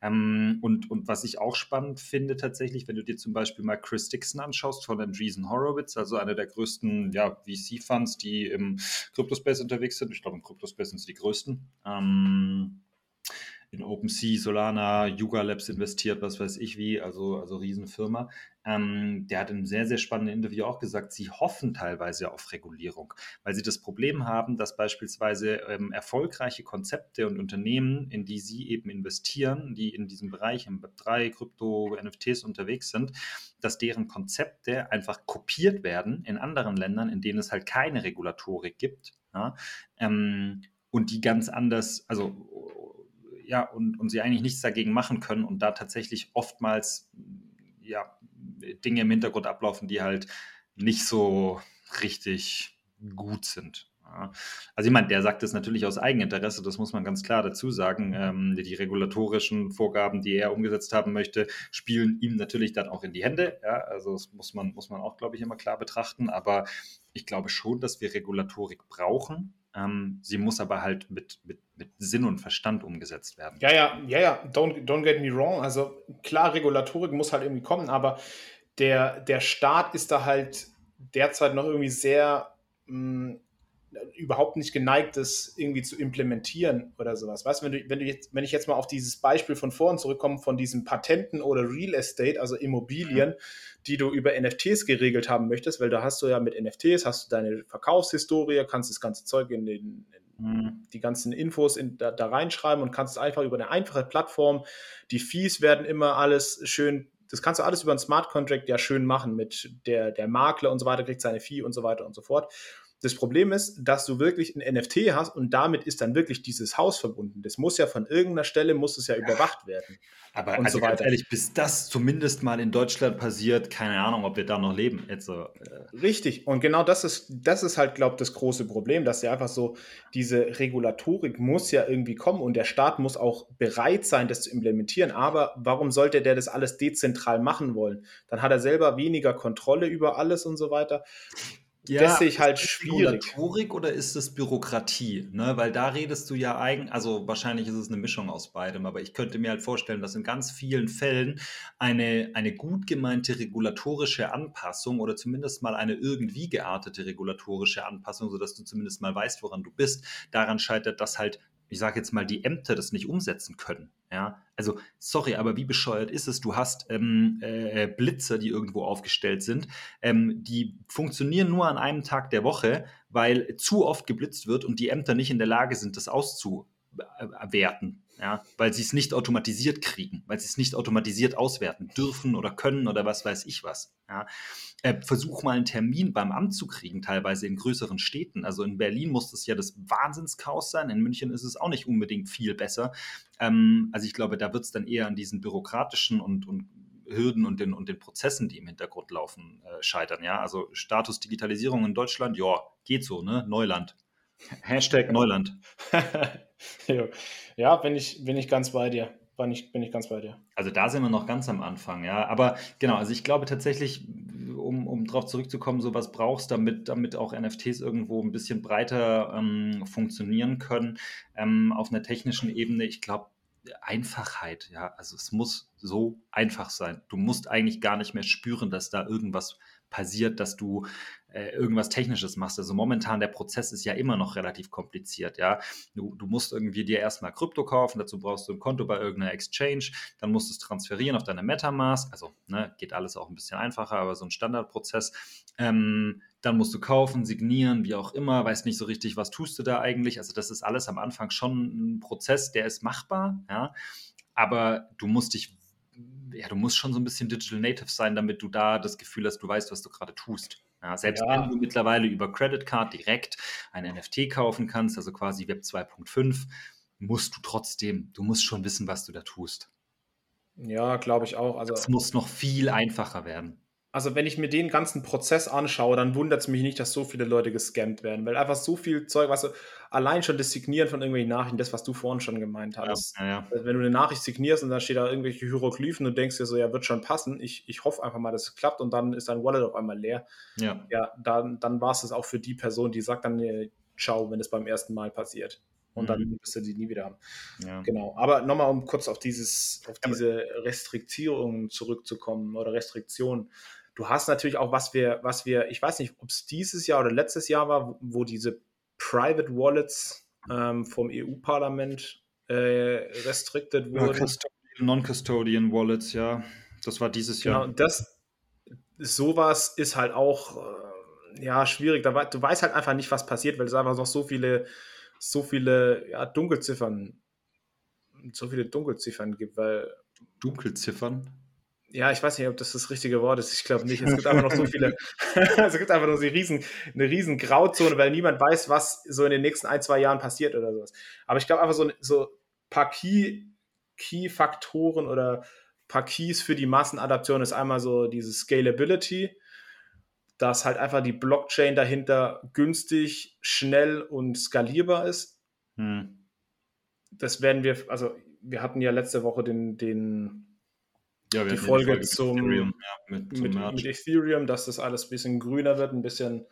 Ähm, und, und was ich auch spannend finde tatsächlich, wenn du dir zum Beispiel mal Chris Dixon anschaust von Andreessen Horowitz, also einer der größten ja, VC-Funds, die im Kryptospace unterwegs sind. Ich glaube, im Kryptospace sind sie die größten. Ähm, in OpenSea, Solana, Yuga Labs investiert, was weiß ich wie, also, also Riesenfirma. Ähm, der hat in einem sehr, sehr spannenden Interview auch gesagt, sie hoffen teilweise auf Regulierung, weil sie das Problem haben, dass beispielsweise ähm, erfolgreiche Konzepte und Unternehmen, in die sie eben investieren, die in diesem Bereich im Web3, Krypto, NFTs unterwegs sind, dass deren Konzepte einfach kopiert werden in anderen Ländern, in denen es halt keine Regulatorik gibt. Ja? Ähm, und die ganz anders, also ja, und, und sie eigentlich nichts dagegen machen können und da tatsächlich oftmals ja, Dinge im Hintergrund ablaufen, die halt nicht so richtig gut sind. Also meine, der sagt das natürlich aus Eigeninteresse, das muss man ganz klar dazu sagen. Ähm, die regulatorischen Vorgaben, die er umgesetzt haben möchte, spielen ihm natürlich dann auch in die Hände. Ja, also das muss man, muss man auch, glaube ich, immer klar betrachten. Aber ich glaube schon, dass wir Regulatorik brauchen. Ähm, sie muss aber halt mit, mit, mit Sinn und Verstand umgesetzt werden. Ja, ja, ja, ja, don't, don't get me wrong. Also klar, Regulatorik muss halt irgendwie kommen, aber der, der Staat ist da halt derzeit noch irgendwie sehr mh, mm, überhaupt nicht geneigt, das irgendwie zu implementieren oder sowas. Weißt du, wenn, du, wenn, du jetzt, wenn ich jetzt mal auf dieses Beispiel von vorhin zurückkomme, von diesen Patenten oder Real Estate, also Immobilien, mhm. die du über NFTs geregelt haben möchtest, weil da hast du ja mit NFTs, hast du deine Verkaufshistorie, kannst das ganze Zeug in den, in mhm. die ganzen Infos in, da, da reinschreiben und kannst einfach über eine einfache Plattform, die Fees werden immer alles schön das kannst du alles über einen Smart Contract ja schön machen mit der, der Makler und so weiter, kriegt seine Fee und so weiter und so fort. Das Problem ist, dass du wirklich ein NFT hast und damit ist dann wirklich dieses Haus verbunden. Das muss ja von irgendeiner Stelle, muss es ja, ja. überwacht werden. Aber und also so weiter. ehrlich, bis das zumindest mal in Deutschland passiert, keine Ahnung, ob wir da noch leben. Also, äh. Richtig. Und genau das ist, das ist halt, glaube ich, das große Problem, dass ja einfach so, diese Regulatorik muss ja irgendwie kommen und der Staat muss auch bereit sein, das zu implementieren. Aber warum sollte der das alles dezentral machen wollen? Dann hat er selber weniger Kontrolle über alles und so weiter. Ja, das sehe ich halt schwierig. Regulatorik oder ist es Bürokratie? Ne? Weil da redest du ja eigentlich, also wahrscheinlich ist es eine Mischung aus beidem, aber ich könnte mir halt vorstellen, dass in ganz vielen Fällen eine, eine gut gemeinte regulatorische Anpassung oder zumindest mal eine irgendwie geartete regulatorische Anpassung, sodass du zumindest mal weißt, woran du bist, daran scheitert, dass halt ich sage jetzt mal, die Ämter das nicht umsetzen können. Ja, also sorry, aber wie bescheuert ist es? Du hast ähm, äh, Blitzer, die irgendwo aufgestellt sind, ähm, die funktionieren nur an einem Tag der Woche, weil zu oft geblitzt wird und die Ämter nicht in der Lage sind, das auszuwerten ja, weil sie es nicht automatisiert kriegen, weil sie es nicht automatisiert auswerten dürfen oder können oder was weiß ich was. Ja. Äh, versuch mal einen Termin beim Amt zu kriegen, teilweise in größeren Städten. Also in Berlin muss das ja das Wahnsinnschaos sein, in München ist es auch nicht unbedingt viel besser. Ähm, also ich glaube, da wird es dann eher an diesen bürokratischen und, und Hürden und den, und den Prozessen, die im Hintergrund laufen, äh, scheitern. Ja, also Status Digitalisierung in Deutschland, ja, geht so, ne? Neuland. Hashtag Neuland. ja, bin ich, bin ich ganz bei dir. Bin ich, bin ich ganz bei dir. Also da sind wir noch ganz am Anfang, ja. Aber genau, also ich glaube tatsächlich, um, um darauf zurückzukommen, so was brauchst, damit, damit auch NFTs irgendwo ein bisschen breiter ähm, funktionieren können ähm, auf einer technischen Ebene. Ich glaube, Einfachheit, ja. Also es muss so einfach sein. Du musst eigentlich gar nicht mehr spüren, dass da irgendwas passiert, dass du äh, irgendwas Technisches machst. Also momentan der Prozess ist ja immer noch relativ kompliziert, ja. Du, du musst irgendwie dir erstmal Krypto kaufen, dazu brauchst du ein Konto bei irgendeiner Exchange, dann musst du es transferieren auf deine Metamask, also ne, geht alles auch ein bisschen einfacher, aber so ein Standardprozess. Ähm, dann musst du kaufen, signieren, wie auch immer, weißt nicht so richtig, was tust du da eigentlich. Also das ist alles am Anfang schon ein Prozess, der ist machbar, ja. Aber du musst dich ja, du musst schon so ein bisschen Digital Native sein, damit du da das Gefühl hast, du weißt, was du gerade tust. Ja, selbst ja. wenn du mittlerweile über Credit Card direkt ein NFT kaufen kannst, also quasi Web 2.5, musst du trotzdem, du musst schon wissen, was du da tust. Ja, glaube ich auch. Also, es muss noch viel einfacher werden. Also wenn ich mir den ganzen Prozess anschaue, dann wundert es mich nicht, dass so viele Leute gescammt werden, weil einfach so viel Zeug, was du, allein schon das Signieren von irgendwelchen Nachrichten, das, was du vorhin schon gemeint hast. Ja, ja. Also wenn du eine Nachricht signierst und da steht da irgendwelche Hieroglyphen und denkst dir so, ja, wird schon passen, ich, ich hoffe einfach mal, dass es klappt und dann ist dein Wallet auf einmal leer. Ja, ja dann, dann war es das auch für die Person, die sagt dann, nee, ciao, wenn es beim ersten Mal passiert und dann mhm. wirst du die nie wieder haben. Ja. Genau. Aber nochmal, um kurz auf dieses, auf diese Restriktionen zurückzukommen oder Restriktionen. Du hast natürlich auch, was wir, was wir, ich weiß nicht, ob es dieses Jahr oder letztes Jahr war, wo, wo diese Private Wallets ähm, vom EU-Parlament äh, restricted wurden. Non-Custodian Wallets, ja. Das war dieses Jahr. Genau, das, sowas ist halt auch äh, ja, schwierig. du weißt halt einfach nicht, was passiert, weil es einfach noch so viele, so viele ja, Dunkelziffern, so viele Dunkelziffern gibt, weil. Dunkelziffern? Ja, ich weiß nicht, ob das das richtige Wort ist. Ich glaube nicht. Es gibt einfach noch so viele. es gibt einfach noch so riesen, eine riesen Grauzone, weil niemand weiß, was so in den nächsten ein, zwei Jahren passiert oder sowas. Aber ich glaube einfach so, so paar Key, Key-Faktoren oder paar Keys für die Massenadaption ist einmal so diese Scalability, dass halt einfach die Blockchain dahinter günstig, schnell und skalierbar ist. Hm. Das werden wir, also wir hatten ja letzte Woche den, den ja, die, Folge Folge zum, Ethereum, ja, mit, zum mit, mit, Ethereum, dass das alles ein bisschen grüner wird, ein bisschen,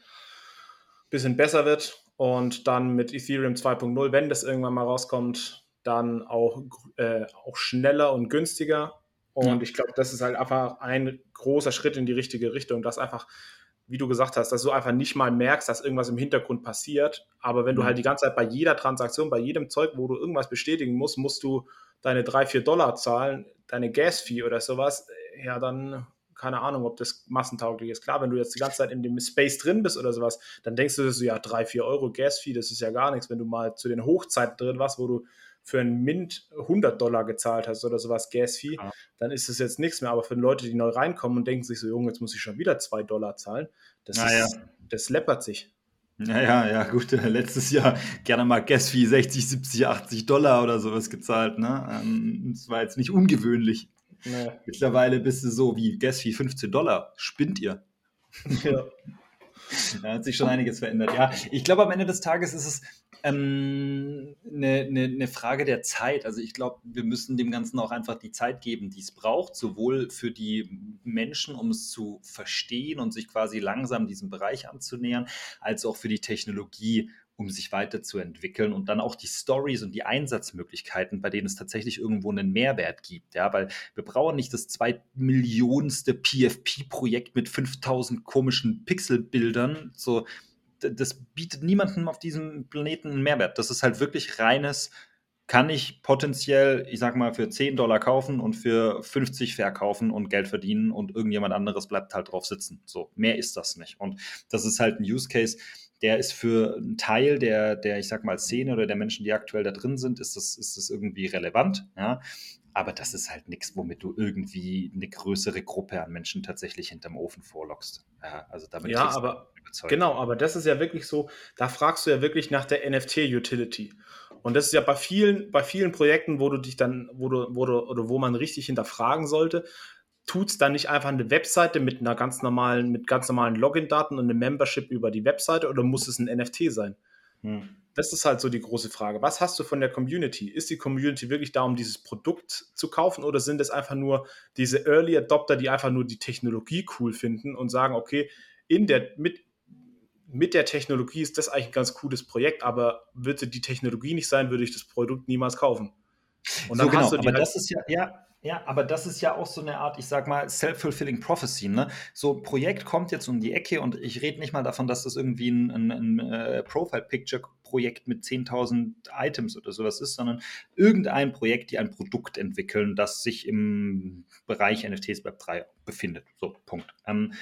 bisschen besser wird. Und dann mit Ethereum 2.0, wenn das irgendwann mal rauskommt, dann auch, äh, auch schneller und günstiger. Und ja. ich glaube, das ist halt einfach ein großer Schritt in die richtige Richtung, dass einfach, wie du gesagt hast, dass du einfach nicht mal merkst, dass irgendwas im Hintergrund passiert. Aber wenn du halt die ganze Zeit bei jeder Transaktion, bei jedem Zeug, wo du irgendwas bestätigen musst, musst du deine 3, 4 Dollar zahlen, deine Gas-Fee oder sowas, ja, dann keine Ahnung, ob das massentauglich ist. Klar, wenn du jetzt die ganze Zeit in dem Space drin bist oder sowas, dann denkst du so, ja, 3, 4 Euro Gas-Fee, das ist ja gar nichts. Wenn du mal zu den Hochzeiten drin warst, wo du für einen Mint 100 Dollar gezahlt hast oder sowas Gas-Fee, ja. dann ist das jetzt nichts mehr. Aber für Leute, die neu reinkommen und denken sich so, Junge, jetzt muss ich schon wieder 2 Dollar zahlen, das, ist, ja. das läppert sich. Ja, ja, ja, gut. Letztes Jahr gerne mal Gas Fee 60, 70, 80 Dollar oder sowas gezahlt. Ne? Ähm, das war jetzt nicht ungewöhnlich. Nee. Mittlerweile bist du so wie Gas Fee 15 Dollar. Spinnt ihr? Ja. da hat sich schon einiges verändert. Ja, ich glaube, am Ende des Tages ist es ähm, eine, eine, eine, Frage der Zeit. Also ich glaube, wir müssen dem Ganzen auch einfach die Zeit geben, die es braucht, sowohl für die Menschen, um es zu verstehen und sich quasi langsam diesem Bereich anzunähern, als auch für die Technologie, um sich weiterzuentwickeln und dann auch die Stories und die Einsatzmöglichkeiten, bei denen es tatsächlich irgendwo einen Mehrwert gibt. Ja, weil wir brauchen nicht das zweitmillionste PFP-Projekt mit 5000 komischen Pixelbildern, so das bietet niemandem auf diesem Planeten einen Mehrwert. Das ist halt wirklich reines, kann ich potenziell, ich sag mal, für 10 Dollar kaufen und für 50 verkaufen und Geld verdienen und irgendjemand anderes bleibt halt drauf sitzen. So, mehr ist das nicht. Und das ist halt ein Use Case, der ist für einen Teil der, der, ich sag mal, Szene oder der Menschen, die aktuell da drin sind, ist das, ist das irgendwie relevant. Ja? Aber das ist halt nichts, womit du irgendwie eine größere Gruppe an Menschen tatsächlich hinterm Ofen vorlockst. Ja, also damit ja aber genau, aber das ist ja wirklich so, da fragst du ja wirklich nach der NFT-Utility. Und das ist ja bei vielen, bei vielen Projekten, wo du dich dann, wo du, wo du, oder wo man richtig hinterfragen sollte, tut es dann nicht einfach eine Webseite mit einer ganz normalen, mit ganz normalen Login-Daten und einem Membership über die Webseite oder muss es ein NFT sein? Hm. Das ist halt so die große Frage. Was hast du von der Community? Ist die Community wirklich da, um dieses Produkt zu kaufen oder sind es einfach nur diese Early Adopter, die einfach nur die Technologie cool finden und sagen, okay, in der, mit, mit der Technologie ist das eigentlich ein ganz cooles Projekt, aber würde die Technologie nicht sein, würde ich das Produkt niemals kaufen. Und dann so genau, hast du die aber halt das ist ja, ja, ja, aber das ist ja auch so eine Art, ich sag mal, self-fulfilling prophecy. Ne? So ein Projekt kommt jetzt um die Ecke und ich rede nicht mal davon, dass das irgendwie ein, ein, ein äh, Profile-Picture-Projekt mit 10.000 Items oder sowas ist, sondern irgendein Projekt, die ein Produkt entwickeln, das sich im Bereich NFTs Web 3 befindet. So, Punkt. Ähm,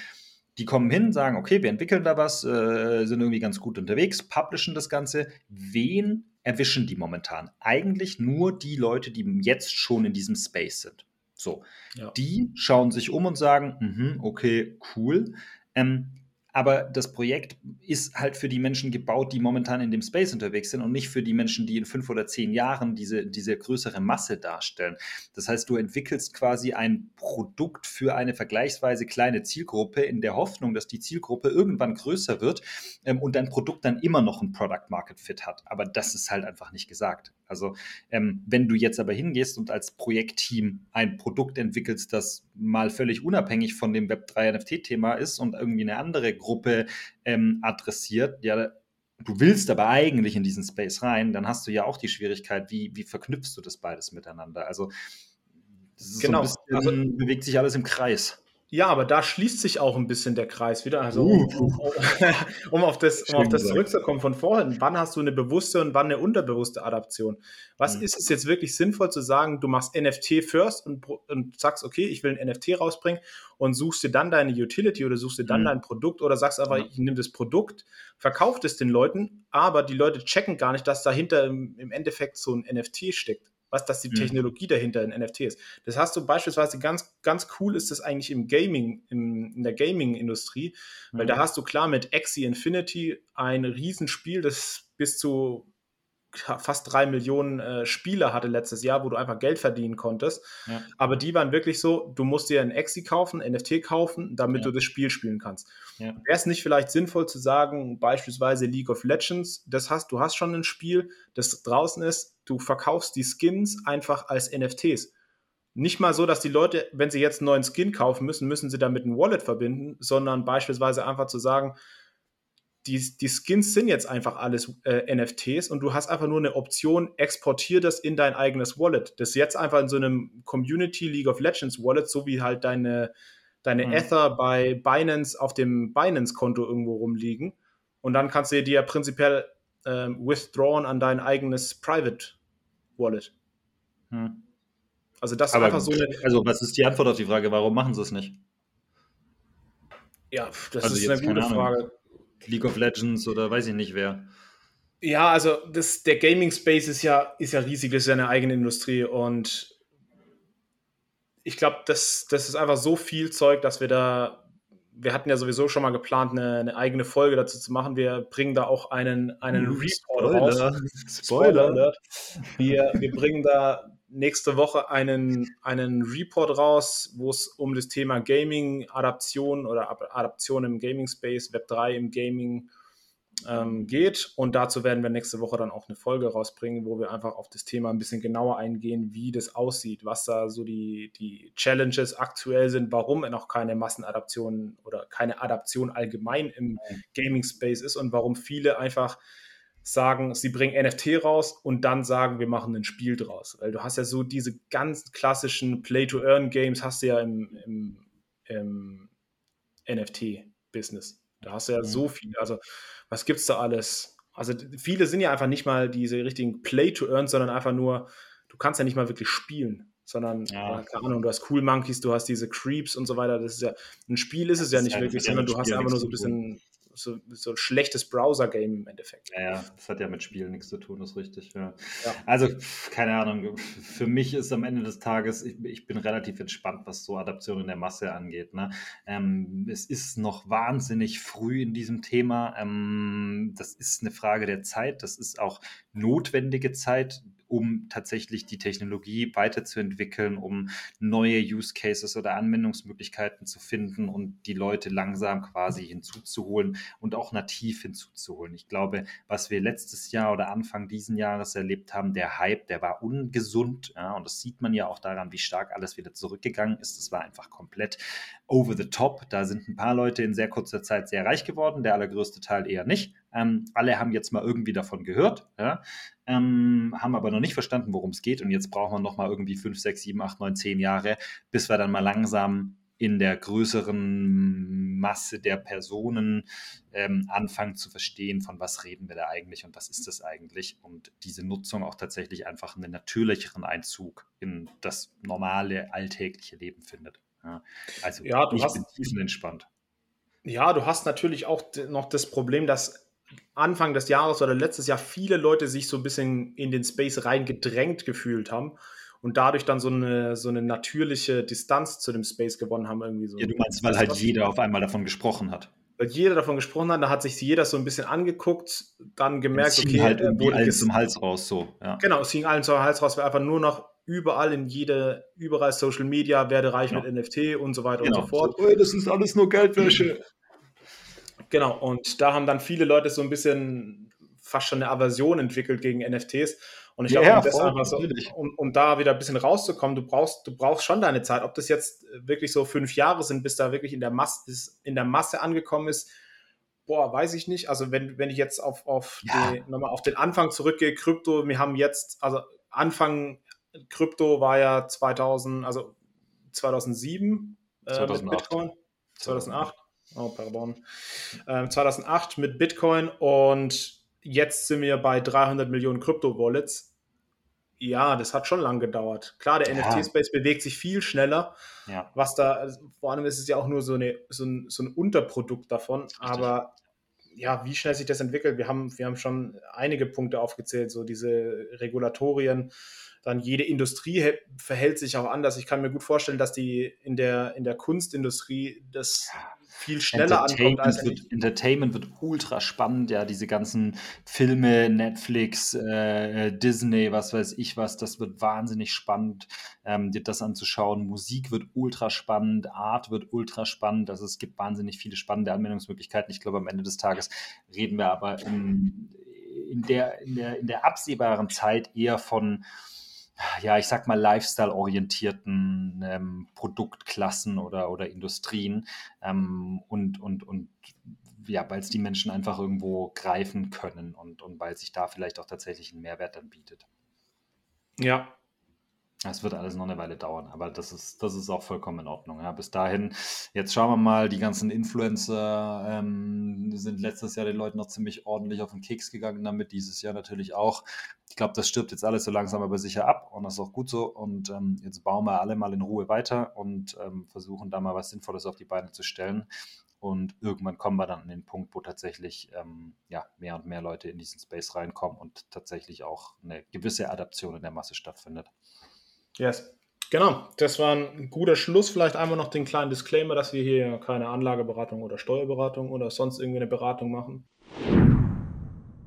die kommen hin, sagen, okay, wir entwickeln da was, äh, sind irgendwie ganz gut unterwegs, publishen das Ganze. Wen erwischen die momentan? Eigentlich nur die Leute, die jetzt schon in diesem Space sind. So, ja. die schauen sich um und sagen, mhm, okay, cool. Ähm, aber das Projekt ist halt für die Menschen gebaut, die momentan in dem Space unterwegs sind und nicht für die Menschen, die in fünf oder zehn Jahren diese, diese größere Masse darstellen. Das heißt, du entwickelst quasi ein Produkt für eine vergleichsweise kleine Zielgruppe in der Hoffnung, dass die Zielgruppe irgendwann größer wird ähm, und dein Produkt dann immer noch ein Product Market Fit hat. Aber das ist halt einfach nicht gesagt. Also ähm, wenn du jetzt aber hingehst und als Projektteam ein Produkt entwickelst, das mal völlig unabhängig von dem Web3 NFT-Thema ist und irgendwie eine andere Gruppe ähm, adressiert, ja, du willst aber eigentlich in diesen Space rein, dann hast du ja auch die Schwierigkeit, wie, wie verknüpfst du das beides miteinander? Also, genau. So bisschen, also bewegt sich alles im Kreis. Ja, aber da schließt sich auch ein bisschen der Kreis wieder. Also, uh. um, um, auf das, um auf das zurückzukommen von vorhin, wann hast du eine bewusste und wann eine unterbewusste Adaption? Was mhm. ist es jetzt wirklich sinnvoll zu sagen, du machst NFT first und, und sagst, okay, ich will ein NFT rausbringen und suchst dir dann deine Utility oder suchst dir dann mhm. dein Produkt oder sagst einfach, ich nehme das Produkt, verkaufe es den Leuten, aber die Leute checken gar nicht, dass dahinter im, im Endeffekt so ein NFT steckt was das die mhm. Technologie dahinter in NFT ist. Das hast du beispielsweise ganz, ganz cool ist das eigentlich im Gaming, im, in der Gaming-Industrie, weil mhm. da hast du klar mit Axie Infinity ein Riesenspiel, das bis zu fast drei Millionen äh, Spieler hatte letztes Jahr, wo du einfach Geld verdienen konntest. Ja. Aber die waren wirklich so, du musst dir ein Exi kaufen, NFT kaufen, damit ja. du das Spiel spielen kannst. Ja. Wäre es nicht vielleicht sinnvoll zu sagen, beispielsweise League of Legends, das hast, du hast schon ein Spiel, das draußen ist, du verkaufst die Skins einfach als NFTs. Nicht mal so, dass die Leute, wenn sie jetzt einen neuen Skin kaufen müssen, müssen sie damit ein Wallet verbinden, sondern beispielsweise einfach zu sagen, die, die Skins sind jetzt einfach alles äh, NFTs und du hast einfach nur eine Option, exportier das in dein eigenes Wallet. Das ist jetzt einfach in so einem Community League of Legends Wallet, so wie halt deine, deine mhm. Ether bei Binance auf dem Binance-Konto irgendwo rumliegen. Und dann kannst du dir ja prinzipiell ähm, withdrawn an dein eigenes Private Wallet. Mhm. Also das ist Aber einfach so eine. Also was ist die Antwort auf die Frage, warum machen sie es nicht? Ja, das also ist eine gute Frage. League of Legends oder weiß ich nicht wer. Ja, also das, der Gaming Space ist ja, ist ja riesig, das ist ja eine eigene Industrie und ich glaube, das, das ist einfach so viel Zeug, dass wir da, wir hatten ja sowieso schon mal geplant, eine, eine eigene Folge dazu zu machen. Wir bringen da auch einen, einen uh, Report Spoiler. raus. Spoiler. Spoiler wir, wir bringen da nächste Woche einen, einen Report raus, wo es um das Thema Gaming, Adaption oder Adaption im Gaming Space, Web 3 im Gaming ähm, geht. Und dazu werden wir nächste Woche dann auch eine Folge rausbringen, wo wir einfach auf das Thema ein bisschen genauer eingehen, wie das aussieht, was da so die, die Challenges aktuell sind, warum noch keine Massenadaption oder keine Adaption allgemein im Gaming Space ist und warum viele einfach sagen, sie bringen NFT raus und dann sagen, wir machen ein Spiel draus. Weil du hast ja so diese ganz klassischen Play-to-Earn-Games hast du ja im, im, im NFT-Business. Da hast du ja mhm. so viel. Also, was gibt es da alles? Also, viele sind ja einfach nicht mal diese richtigen Play-to-Earn, sondern einfach nur, du kannst ja nicht mal wirklich spielen, sondern, ja. keine Ahnung, du hast Cool Monkeys, du hast diese Creeps und so weiter. Das ist ja, ein Spiel ist es ja nicht wirklich, sondern du hast einfach nur so ein bisschen so, so ein schlechtes Browser-Game im Endeffekt. Ja, ja, das hat ja mit Spielen nichts zu tun, ist richtig. Ja. ja. Also, keine Ahnung, für mich ist am Ende des Tages, ich, ich bin relativ entspannt, was so Adaption in der Masse angeht. Ne? Ähm, es ist noch wahnsinnig früh in diesem Thema. Ähm, das ist eine Frage der Zeit, das ist auch notwendige Zeit um tatsächlich die Technologie weiterzuentwickeln, um neue Use Cases oder Anwendungsmöglichkeiten zu finden und die Leute langsam quasi hinzuzuholen und auch nativ hinzuzuholen. Ich glaube, was wir letztes Jahr oder Anfang diesen Jahres erlebt haben, der Hype, der war ungesund. Ja, und das sieht man ja auch daran, wie stark alles wieder zurückgegangen ist. Es war einfach komplett over the top. Da sind ein paar Leute in sehr kurzer Zeit sehr reich geworden, der allergrößte Teil eher nicht. Ähm, alle haben jetzt mal irgendwie davon gehört, ja, ähm, haben aber noch nicht verstanden, worum es geht. Und jetzt brauchen wir noch mal irgendwie 5, 6, 7, 8, 9, 10 Jahre, bis wir dann mal langsam in der größeren Masse der Personen ähm, anfangen zu verstehen, von was reden wir da eigentlich und was ist das eigentlich. Und diese Nutzung auch tatsächlich einfach einen natürlicheren Einzug in das normale, alltägliche Leben findet. Ja, also ja, ich bin tiefenentspannt. Ja, du hast natürlich auch noch das Problem, dass Anfang des Jahres oder letztes Jahr viele Leute sich so ein bisschen in den Space reingedrängt gefühlt haben und dadurch dann so eine, so eine natürliche Distanz zu dem Space gewonnen haben. Irgendwie so. Ja, du meinst, weil halt jeder auf einmal davon gesprochen hat. weil jeder davon gesprochen hat, da hat sich jeder so ein bisschen angeguckt, dann gemerkt, es okay, halt irgendwie allen zum Hals raus, so. Ja. Genau, es ging allen zum Hals raus, weil einfach nur noch überall in jede, überall Social Media, werde reich genau. mit NFT und so weiter genau. und so fort. So, das ist alles nur Geldwäsche. Genau, und da haben dann viele Leute so ein bisschen fast schon eine Aversion entwickelt gegen NFTs. Und ich glaube, um, so, um, um, da wieder ein bisschen rauszukommen, du brauchst, du brauchst schon deine Zeit. Ob das jetzt wirklich so fünf Jahre sind, bis da wirklich in der Masse, in der Masse angekommen ist, boah, weiß ich nicht. Also wenn, wenn ich jetzt auf, auf, ja. die, nochmal auf den Anfang zurückgehe, Krypto, wir haben jetzt, also Anfang Krypto war ja 2000, also 2007 äh, 2008. mit Bitcoin. 2008. Oh, pardon. Ähm, 2008 mit Bitcoin und jetzt sind wir bei 300 Millionen Krypto-Wallets. Ja, das hat schon lang gedauert. Klar, der ja. NFT-Space bewegt sich viel schneller. Ja. Was da, vor allem ist es ja auch nur so, eine, so, ein, so ein Unterprodukt davon. Richtig. Aber ja, wie schnell sich das entwickelt, wir haben, wir haben schon einige Punkte aufgezählt, so diese Regulatorien, dann jede Industrie verhält sich auch anders. Ich kann mir gut vorstellen, dass die in der, in der Kunstindustrie das viel schneller ankommt. Als wird, Entertainment wird ultra spannend, ja, diese ganzen Filme, Netflix, äh, Disney, was weiß ich was, das wird wahnsinnig spannend, ähm, dir das anzuschauen. Musik wird ultra spannend, Art wird ultra spannend, also es gibt wahnsinnig viele spannende Anwendungsmöglichkeiten. Ich glaube, am Ende des Tages reden wir aber in, in, der, in, der, in der absehbaren Zeit eher von ja, ich sag mal, lifestyle-orientierten ähm, Produktklassen oder, oder Industrien ähm, und, und, und ja, weil es die Menschen einfach irgendwo greifen können und, und weil sich da vielleicht auch tatsächlich ein Mehrwert dann bietet. Ja, es wird alles noch eine Weile dauern, aber das ist, das ist auch vollkommen in Ordnung. Ja. Bis dahin, jetzt schauen wir mal, die ganzen Influencer ähm, sind letztes Jahr den Leuten noch ziemlich ordentlich auf den Keks gegangen damit, dieses Jahr natürlich auch. Ich glaube, das stirbt jetzt alles so langsam aber sicher ab und das ist auch gut so. Und ähm, jetzt bauen wir alle mal in Ruhe weiter und ähm, versuchen da mal was Sinnvolles auf die Beine zu stellen. Und irgendwann kommen wir dann an den Punkt, wo tatsächlich ähm, ja, mehr und mehr Leute in diesen Space reinkommen und tatsächlich auch eine gewisse Adaption in der Masse stattfindet. Yes. Genau, das war ein guter Schluss. Vielleicht einmal noch den kleinen Disclaimer, dass wir hier keine Anlageberatung oder Steuerberatung oder sonst irgendwie eine Beratung machen.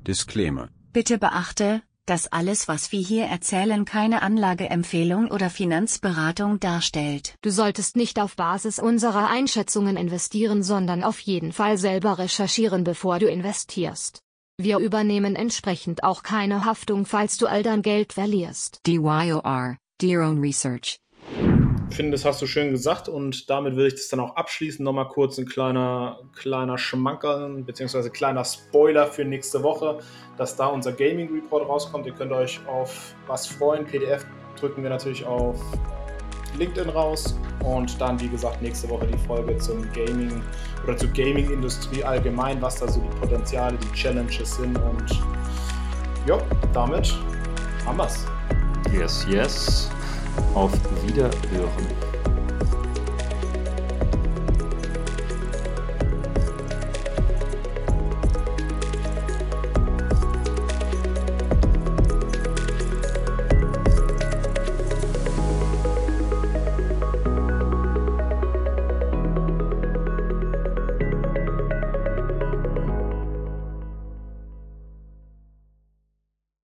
Disclaimer. Bitte beachte, dass alles, was wir hier erzählen, keine Anlageempfehlung oder Finanzberatung darstellt. Du solltest nicht auf Basis unserer Einschätzungen investieren, sondern auf jeden Fall selber recherchieren, bevor du investierst. Wir übernehmen entsprechend auch keine Haftung, falls du all dein Geld verlierst. DYOR your own research. Ich finde, das hast du schön gesagt und damit würde ich das dann auch abschließen. Nochmal kurz ein kleiner, kleiner Schmankerl bzw. kleiner Spoiler für nächste Woche, dass da unser Gaming Report rauskommt. Ihr könnt euch auf was freuen. PDF drücken wir natürlich auf LinkedIn raus und dann, wie gesagt, nächste Woche die Folge zum Gaming oder zur Gaming-Industrie allgemein, was da so die Potenziale, die Challenges sind und ja, damit haben wir es. Yes, yes. Auf Wiederhören.